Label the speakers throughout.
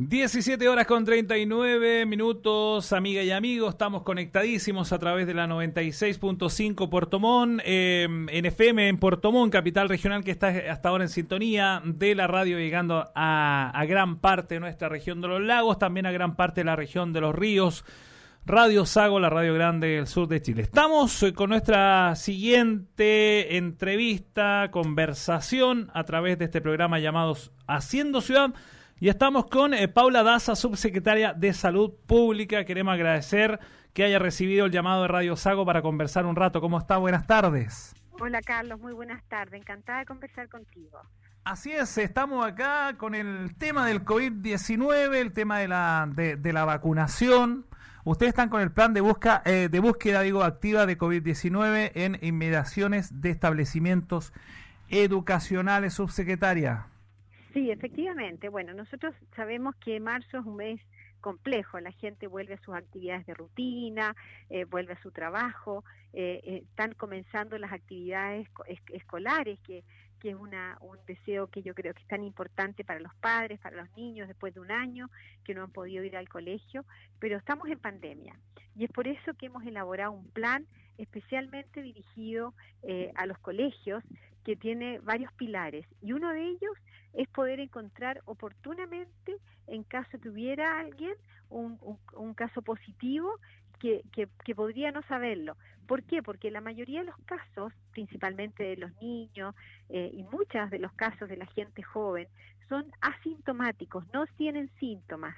Speaker 1: 17 horas con 39 minutos, amiga y amigos, estamos conectadísimos a través de la 96.5 Portomón, eh, en FM en Portomón, capital regional que está hasta ahora en sintonía de la radio, llegando a, a gran parte de nuestra región de los lagos, también a gran parte de la región de los ríos. Radio Sago, la radio grande del sur de Chile. Estamos eh, con nuestra siguiente entrevista, conversación a través de este programa llamado Haciendo Ciudad y estamos con eh, Paula Daza, subsecretaria de Salud Pública. Queremos agradecer que haya recibido el llamado de Radio Sago para conversar un rato. ¿Cómo está? Buenas tardes.
Speaker 2: Hola Carlos, muy buenas tardes. Encantada de conversar contigo.
Speaker 1: Así es, estamos acá con el tema del COVID-19, el tema de la, de, la vacunación. Ustedes están con el plan de, busca, eh, de búsqueda digo, activa de COVID-19 en inmediaciones de establecimientos educacionales, subsecretaria.
Speaker 2: Sí, efectivamente. Bueno, nosotros sabemos que marzo es un mes complejo, la gente vuelve a sus actividades de rutina, eh, vuelve a su trabajo, eh, eh, están comenzando las actividades escolares, que, que es una, un deseo que yo creo que es tan importante para los padres, para los niños, después de un año que no han podido ir al colegio, pero estamos en pandemia. Y es por eso que hemos elaborado un plan especialmente dirigido a los colegios que tiene varios pilares y uno de ellos es poder encontrar oportunamente, en caso tuviera alguien un, caso positivo, que, que, podría no saberlo. ¿Por qué? Porque la mayoría de los casos, principalmente de los niños eh, y muchos de los casos de la gente joven, son asintomáticos, no tienen síntomas.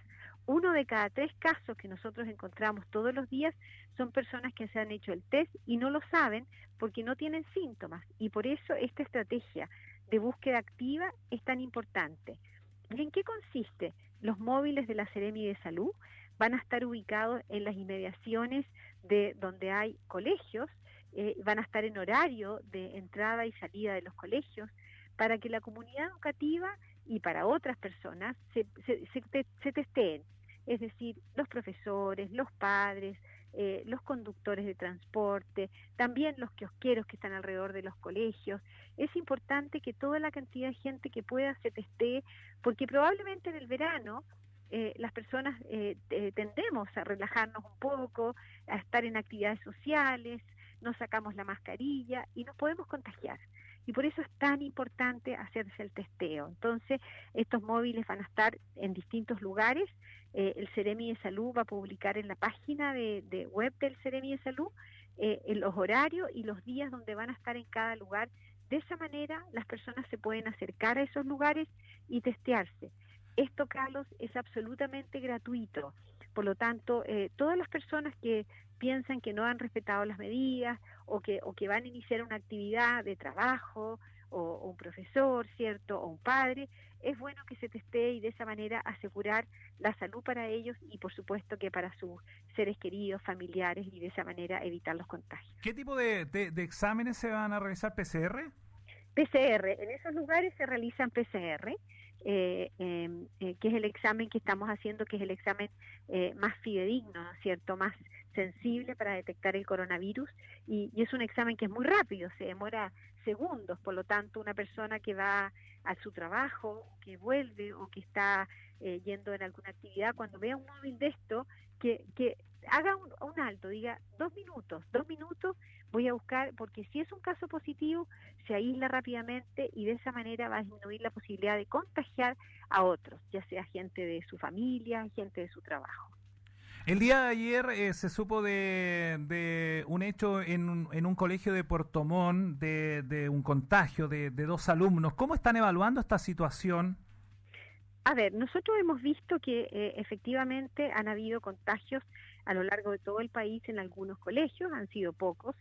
Speaker 2: Uno de cada tres casos que nosotros encontramos todos los días son personas que se han hecho el test y no lo saben porque no tienen síntomas. Y por eso esta estrategia de búsqueda activa es tan importante. ¿Y en qué consiste? Los móviles de la Seremi de Salud van a estar ubicados en las inmediaciones de donde hay colegios, eh, van a estar en horario de entrada y salida de los colegios, para que la comunidad educativa y para otras personas se, testeen. Es decir, los profesores, los padres, eh, los conductores de transporte, también los kiosqueros que están alrededor de los colegios. Es importante que toda la cantidad de gente que pueda se testee, porque probablemente en el verano eh, las personas eh, tendemos a relajarnos un poco, a estar en actividades sociales, nos sacamos la mascarilla y nos podemos contagiar. Y por eso es tan importante hacerse el testeo. Entonces, estos móviles van a estar en distintos lugares eh, el Ceremi de Salud va a publicar en la página de, web del Ceremi de Salud eh, los horarios y los días donde van a estar en cada lugar. De esa manera las personas se pueden acercar a esos lugares y testearse. Esto, Carlos, es absolutamente gratuito. Por lo tanto, eh, todas las personas que piensan que no han respetado las medidas o que, o que van a iniciar una actividad de trabajo o, un profesor, ¿cierto? O un padre, es bueno que se testee y de esa manera asegurar la salud para ellos y por supuesto que para sus seres queridos, familiares y de esa manera evitar los contagios.
Speaker 1: ¿Qué tipo de, exámenes se van a realizar? ¿PCR?
Speaker 2: PCR, en esos lugares se realizan PCR. Eh, em, eh, que es el examen que estamos haciendo, que es el examen eh, más fidedigno, ¿no es cierto?, más sensible para detectar el coronavirus y, y, es un examen que es muy rápido, se demora segundos, por lo tanto una persona que va a su trabajo, que vuelve o que está eh, yendo en alguna actividad, cuando vea un móvil de esto, que, que haga un, un, alto, diga dos minutos, dos minutos voy a buscar, porque si es un caso positivo, se aísla rápidamente y de esa manera va a disminuir la posibilidad de contagiar a otros, ya sea gente de su familia, gente de su trabajo.
Speaker 1: El día de ayer eh, se supo de, un hecho en un, en un, colegio de Puerto Montt, de, un contagio de, dos alumnos. ¿Cómo están evaluando esta situación?
Speaker 2: A ver, nosotros hemos visto que eh, efectivamente han habido contagios a lo largo de todo el país en algunos colegios, han sido pocos.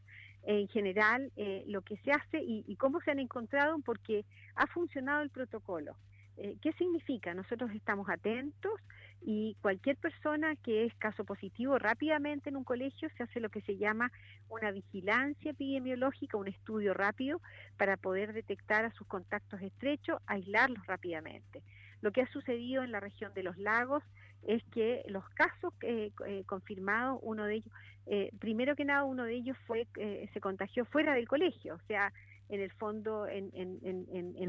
Speaker 2: En general, eh, lo que se hace y, y cómo se han encontrado, porque ha funcionado el protocolo. Eh, ¿Qué significa? Nosotros estamos atentos y cualquier persona que es caso positivo rápidamente en un colegio se hace lo que se llama una vigilancia epidemiológica, un estudio rápido para poder detectar a sus contactos estrechos, aislarlos rápidamente. Lo que ha sucedido en la región de los lagos es que los casos eh, eh, confirmados, uno de ellos, primero que nada, uno de ellos fue se contagió fuera del colegio, o sea, en el fondo en,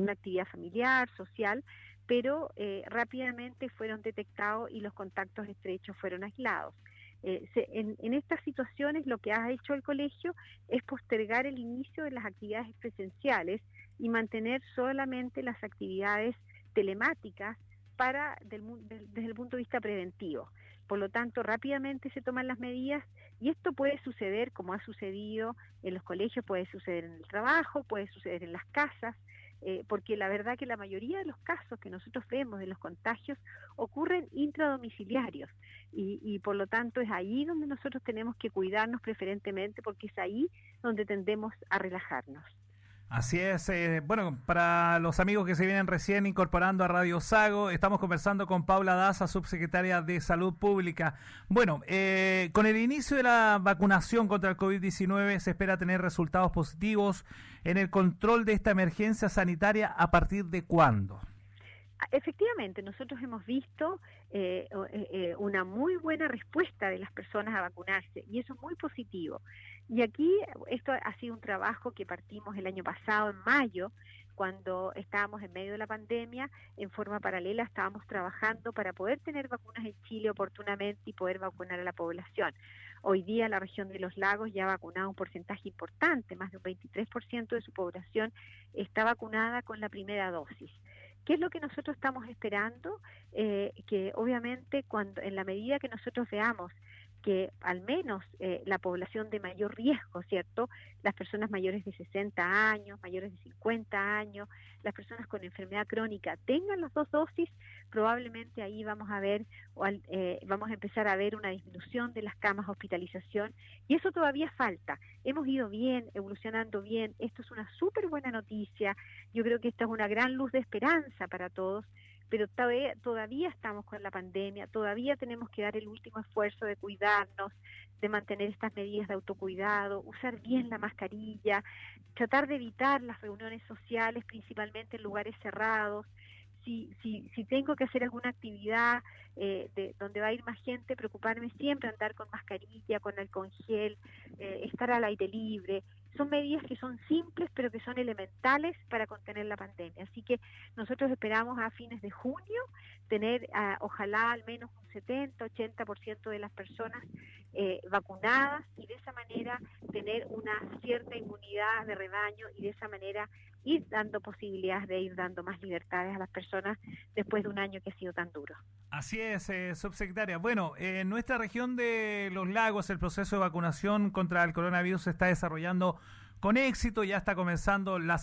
Speaker 2: una actividad familiar, social, pero eh, rápidamente fueron detectados y los contactos estrechos fueron aislados. Eh, en, estas situaciones lo que ha hecho el colegio es postergar el inicio de las actividades presenciales y mantener solamente las actividades telemáticas para desde el punto de vista preventivo. Por lo tanto, rápidamente se toman las medidas y esto puede suceder, como ha sucedido en los colegios, puede suceder en el trabajo, puede suceder en las casas, eh, porque la verdad que la mayoría de los casos que nosotros vemos de los contagios ocurren intradomiciliarios y, y por lo tanto es ahí donde nosotros tenemos que cuidarnos preferentemente porque es ahí donde tendemos a relajarnos.
Speaker 1: Así es. Eh, bueno, para los amigos que se vienen recién incorporando a Radio Sago, estamos conversando con Paula Daza, subsecretaria de Salud Pública. Bueno, eh, con el inicio de la vacunación contra el COVID-19 se espera tener resultados positivos en el control de esta emergencia sanitaria a partir de cuándo.
Speaker 2: Efectivamente, nosotros hemos visto eh, una muy buena respuesta de las personas a vacunarse y eso es muy positivo. Y aquí esto ha sido un trabajo que partimos el año pasado, en mayo, cuando estábamos en medio de la pandemia, en forma paralela estábamos trabajando para poder tener vacunas en Chile oportunamente y poder vacunar a la población. Hoy día la región de los lagos ya ha vacunado un porcentaje importante, más de un 23% de su población está vacunada con la primera dosis. ¿Qué es lo que nosotros estamos esperando? Eh, que obviamente cuando en la medida que nosotros veamos que al menos eh, la población de mayor riesgo, ¿cierto? Las personas mayores de 60 años, mayores de 50 años, las personas con enfermedad crónica tengan las dos dosis, probablemente ahí vamos a ver, eh, vamos a empezar a ver una disminución de las camas de hospitalización y eso todavía falta. Hemos ido bien, evolucionando bien, esto es una súper buena noticia, yo creo que esta es una gran luz de esperanza para todos pero todavía, estamos con la pandemia, todavía tenemos que dar el último esfuerzo de cuidarnos, de mantener estas medidas de autocuidado, usar bien la mascarilla, tratar de evitar las reuniones sociales, principalmente en lugares cerrados. Si, si, si tengo que hacer alguna actividad eh, de, donde va a ir más gente, preocuparme siempre andar con mascarilla, con alcohol gel, eh, estar al aire libre, son medidas que son simples pero que son elementales para contener la pandemia. Así que nosotros esperamos a fines de junio tener ah, ojalá al menos un 70, 80% de las personas eh, vacunadas y de esa manera tener una cierta inmunidad de rebaño y de esa manera ir dando posibilidades de ir dando más libertades a las personas después de un año que ha sido tan duro.
Speaker 1: Así es, eh, subsecretaria. Bueno, en nuestra región de los lagos el proceso de vacunación contra el coronavirus se está desarrollando con éxito, ya está comenzando la,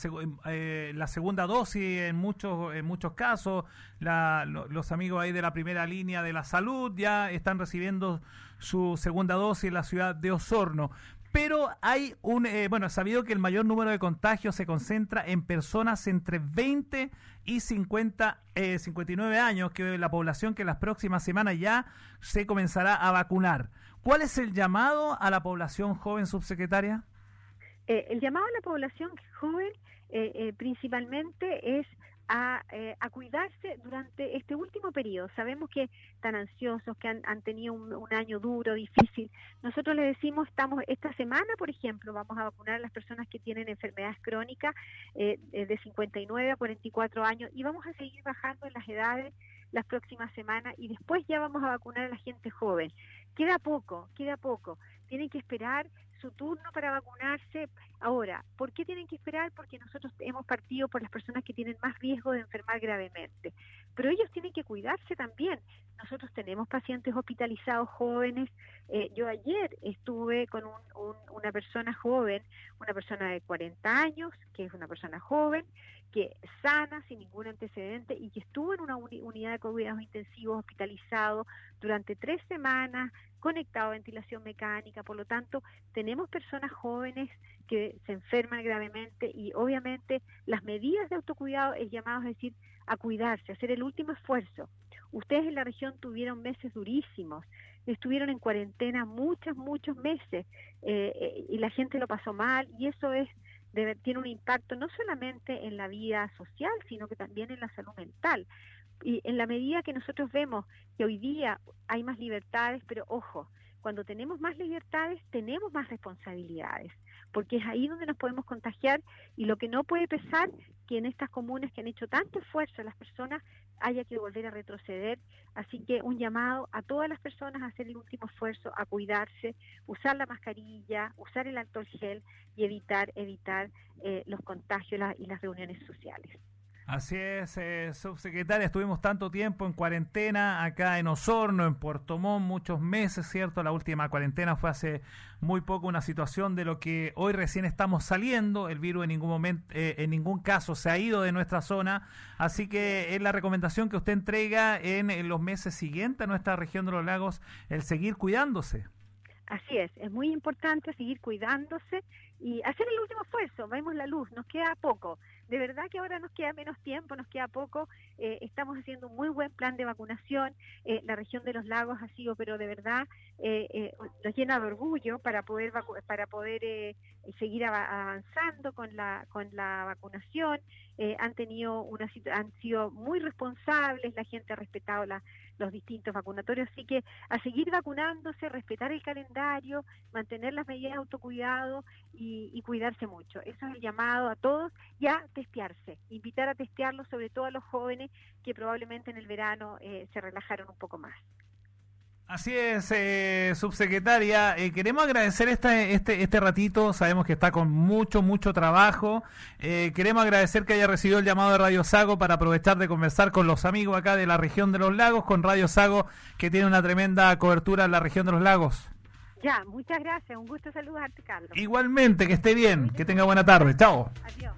Speaker 1: eh, la segunda dosis en muchos, en muchos casos. los amigos ahí de la primera línea de la salud ya están recibiendo su segunda dosis en la ciudad de Osorno. Pero hay un, eh, bueno, sabido que el mayor número de contagios se concentra en personas entre 20 y 50, 59 eh, años, que la población que las próximas semanas ya se comenzará a vacunar. ¿Cuál es el llamado a la población joven subsecretaria?
Speaker 2: Eh, el llamado a la población joven eh, eh, principalmente es a, a, cuidarse durante este último periodo. Sabemos que están ansiosos, que han, tenido un, año duro, difícil. Nosotros les decimos, estamos esta semana, por ejemplo, vamos a vacunar a las personas que tienen enfermedades crónicas de 59 a 44 años y vamos a seguir bajando en las edades las próximas semanas y después ya vamos a vacunar a la gente joven. Queda poco, queda poco. Tienen que esperar su turno para vacunarse. Ahora, ¿por qué tienen que esperar? Porque nosotros hemos partido por las personas que tienen más riesgo de enfermar gravemente. Pero ellos tienen que cuidarse también. Nosotros tenemos pacientes hospitalizados jóvenes. Eh, yo ayer estuve con una persona joven, una persona de 40 años, que es una persona joven, que sana, sin ningún antecedente, y que estuvo en una unidad de cuidados intensivos hospitalizado durante tres semanas, conectado a ventilación mecánica. Por lo tanto, tenemos personas jóvenes que se enferman gravemente y obviamente las medidas de autocuidado es llamado a decir a cuidarse, a hacer el último esfuerzo. Ustedes en la región tuvieron meses durísimos, estuvieron en cuarentena muchos, muchos meses eh, eh, y la gente lo pasó mal y eso es tiene un impacto no solamente en la vida social, sino que también en la salud mental. Y en la medida que nosotros vemos que hoy día hay más libertades, pero ojo, Cuando tenemos más libertades, tenemos más responsabilidades, porque es ahí donde nos podemos contagiar y lo que no puede pesar que en estas comunas que han hecho tanto esfuerzo las personas haya que volver a retroceder. Así que un llamado a todas las personas a hacer el último esfuerzo, a cuidarse, usar la mascarilla, usar el alcohol gel y evitar, evitar eh, los contagios y las reuniones sociales.
Speaker 1: Así es, eh, subsecretaria, estuvimos tanto tiempo en cuarentena acá en Osorno, en Puerto Montt, muchos meses, ¿cierto? La última cuarentena fue hace muy poco una situación de lo que hoy recién estamos saliendo. El virus en ningún momento, eh, en ningún caso se ha ido de nuestra zona, así que es la recomendación que usted entrega en los meses siguientes a nuestra región de los lagos, el seguir cuidándose.
Speaker 2: Así es, es muy importante seguir cuidándose y hacer el último esfuerzo. Vemos la luz, nos queda poco. De verdad que ahora nos queda menos tiempo, nos queda poco. Eh, estamos haciendo un muy buen plan de vacunación. Eh, la región de los lagos ha sido, pero de verdad, eh, nos llena de orgullo para poder para poder seguir avanzando con la con la vacunación. han tenido una han sido muy responsables. La gente ha respetado los distintos vacunatorios. Así que a seguir vacunándose, respetar el calendario, mantener las medidas de autocuidado y, cuidarse mucho. Eso es el llamado a todos y a testearse, invitar a testearlo, sobre todo a los jóvenes que probablemente en el verano eh, se relajaron un poco más.
Speaker 1: Así es, eh, subsecretaria. Eh, queremos agradecer este, este, este ratito. Sabemos que está con mucho, mucho trabajo. Eh, queremos agradecer que haya recibido el llamado de Radio Sago para aprovechar de conversar con los amigos acá de la región de los lagos, con Radio Sago, que tiene una tremenda cobertura en la región de los lagos.
Speaker 2: Ya, muchas gracias. Un gusto saludarte, Carlos.
Speaker 1: Igualmente, que esté bien. Que tenga buena tarde. Chao. Adiós.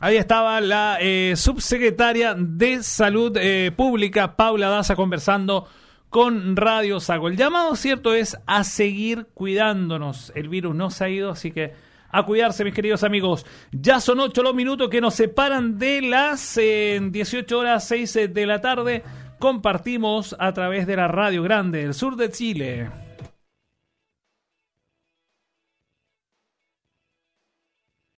Speaker 1: Ahí estaba la subsecretaria de Salud Pública, Paula Daza, conversando con Radio Sago. El llamado cierto es a seguir cuidándonos. El virus no se ha ido, así que a cuidarse, mis queridos amigos. Ya son ocho los minutos que nos separan de las 18 horas 6 de la tarde. Compartimos a través de la Radio Grande del sur de Chile.